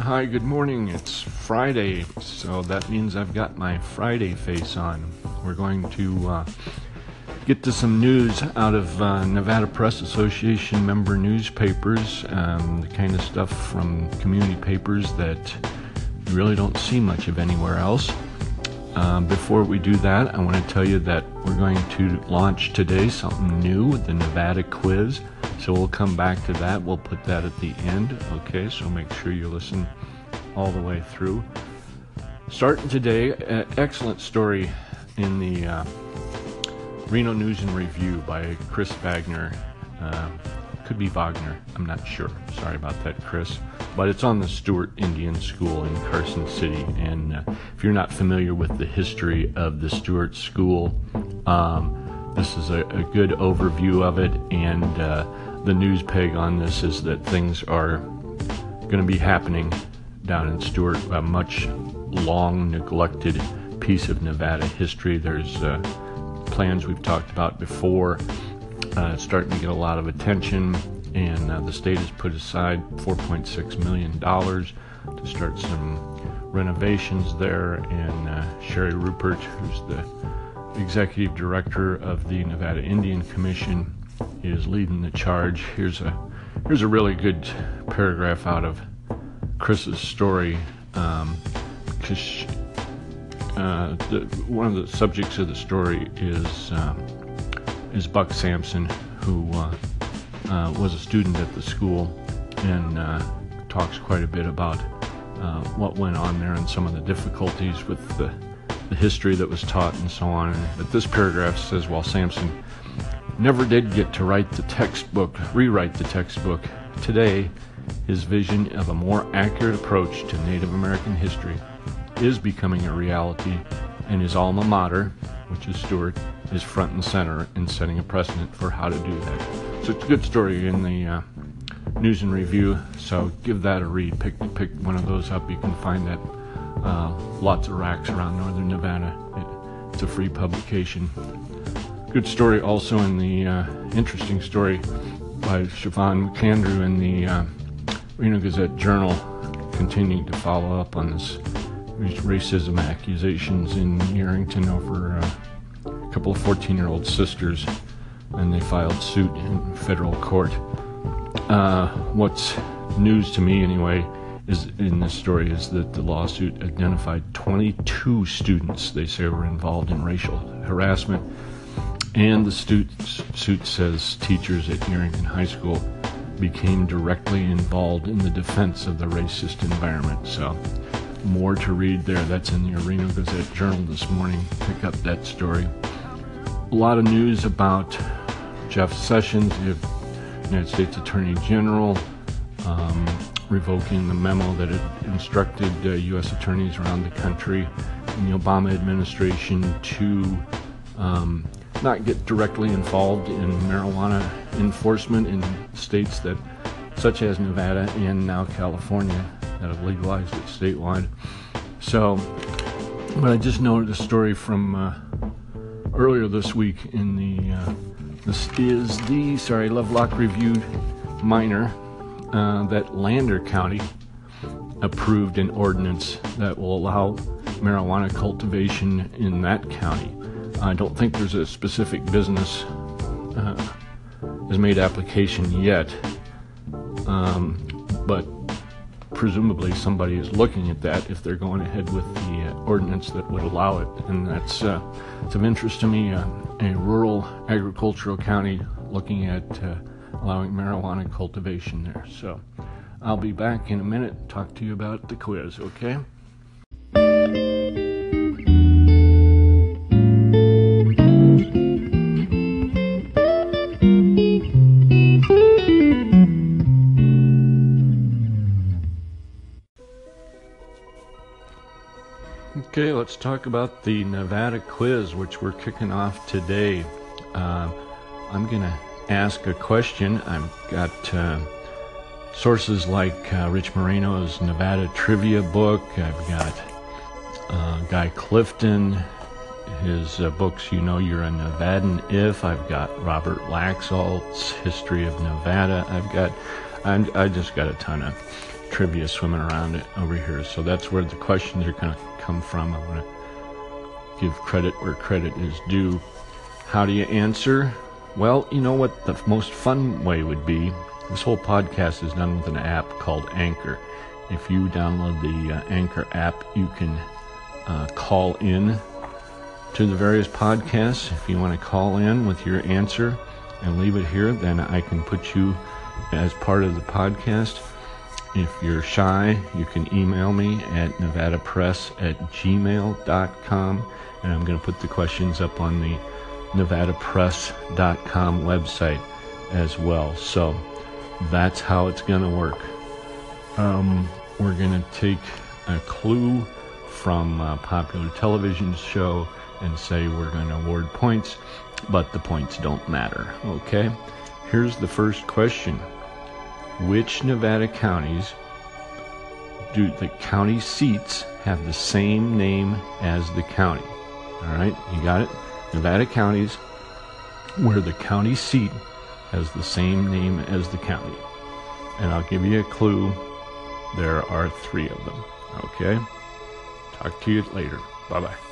Hi, good morning. It's Friday, so that means I've got my Friday face on. We're going to uh, get to some news out of uh, Nevada Press Association member newspapers, um, the kind of stuff from community papers that you really don't see much of anywhere else. Um, before we do that, I want to tell you that we're going to launch today something new, with the Nevada Quiz. So we'll come back to that. We'll put that at the end. Okay, so make sure you listen all the way through. Starting today, an excellent story in the uh, Reno News and Review by Chris Wagner. Uh, could be Wagner, I'm not sure. Sorry about that, Chris. But it's on the Stewart Indian School in Carson City. And uh, if you're not familiar with the history of the Stewart School, um, this is a, a, good overview of it. And uh, the news peg on this is that things are going to be happening down in Stewart, a much long neglected piece of Nevada history. There's uh, plans we've talked about before uh, starting to get a lot of attention, and uh, the state has put aside $4.6 million to start some renovations there. And uh, Sherry Rupert, who's the executive director of the Nevada Indian Commission, is leading the charge. Here's a here's a really good paragraph out of Chris's story. Um, uh, the, one of the subjects of the story is um, is Buck Sampson, who uh, was a student at the school and uh, talks quite a bit about uh, what went on there and some of the difficulties with the, the history that was taught and so on. But this paragraph says while Sampson never did get to write the textbook, rewrite the textbook. Today, his vision of a more accurate approach to Native American history is becoming a reality, and his alma mater, which is Stewart, is front and center in setting a precedent for how to do that. So it's a good story in the uh, News and Review. So give that a read. Pick pick one of those up. You can find that uh, lots of racks around northern Nevada. It, it's a free publication good story also in the uh, interesting story by Siobhan McAndrew in the uh, Reno Gazette Journal, continuing to follow up on this racism accusations in Yerington over uh, couple of 14 year old sisters, and they filed suit in federal court. Uh, what's news to me, anyway, is in this story is that the lawsuit identified 22 students they say were involved in racial harassment and the suit says teachers at Yerington High School became directly involved in the defense of the racist environment. So, more to read there. That's in the Reno Gazette Journal this morning. Pick up that story. A lot of news about Jeff Sessions, the United States Attorney General, um, revoking the memo that instructed uh, U.S. attorneys around the country in the Obama administration to um, not get directly involved in marijuana enforcement in states that, such as Nevada and now California, that have legalized it statewide. So, but I just noted a story from uh, earlier this week in the uh, this is the sorry Lovelock reviewed minor uh, that Lander County approved an ordinance that will allow marijuana cultivation in that county. I don't think there's a specific business uh, has made application yet, um, presumably somebody is looking at that if they're going ahead with the uh, ordinance that would allow it, and that's uh, it's of interest to me. Uh, a rural agricultural county looking at uh, allowing marijuana cultivation there. So I'll be back in a minute. Talk to you about the quiz. Okay. Let's talk about the Nevada quiz, which we're kicking off today. Uh, I'm going to ask a question. I've got uh, sources like uh, Rich Moreno's Nevada trivia book. I've got uh, Guy Clifton, his uh, books, You Know You're a Nevadan If. I've got Robert Laxalt's History of Nevada. I've got, I'm, I just got a ton of trivia swimming around it over here. So that's where the questions are going to come from. I want to give credit where credit is due. How do you answer? Well, you know what the most fun way would be? This whole podcast is done with an app called Anchor. If you download the uh, Anchor app, you can uh, call in to the various podcasts. If you want to call in with your answer and leave it here, then I can put you as part of the podcast. If you're shy, you can email me at nevadapress at gmail.com, and I'm going to put the questions up on the nevadapress.com website as well. So that's how it's going to work. Um, we're going to take a clue from a popular television show and say we're going to award points, but the points don't matter. Okay? Here's the first question Which Nevada counties do the county seats have the same name as the county? All right, you got it? Nevada counties where the county seat has the same name as the county. And I'll give you a clue. There are three of them. Okay? Talk to you later. Bye bye.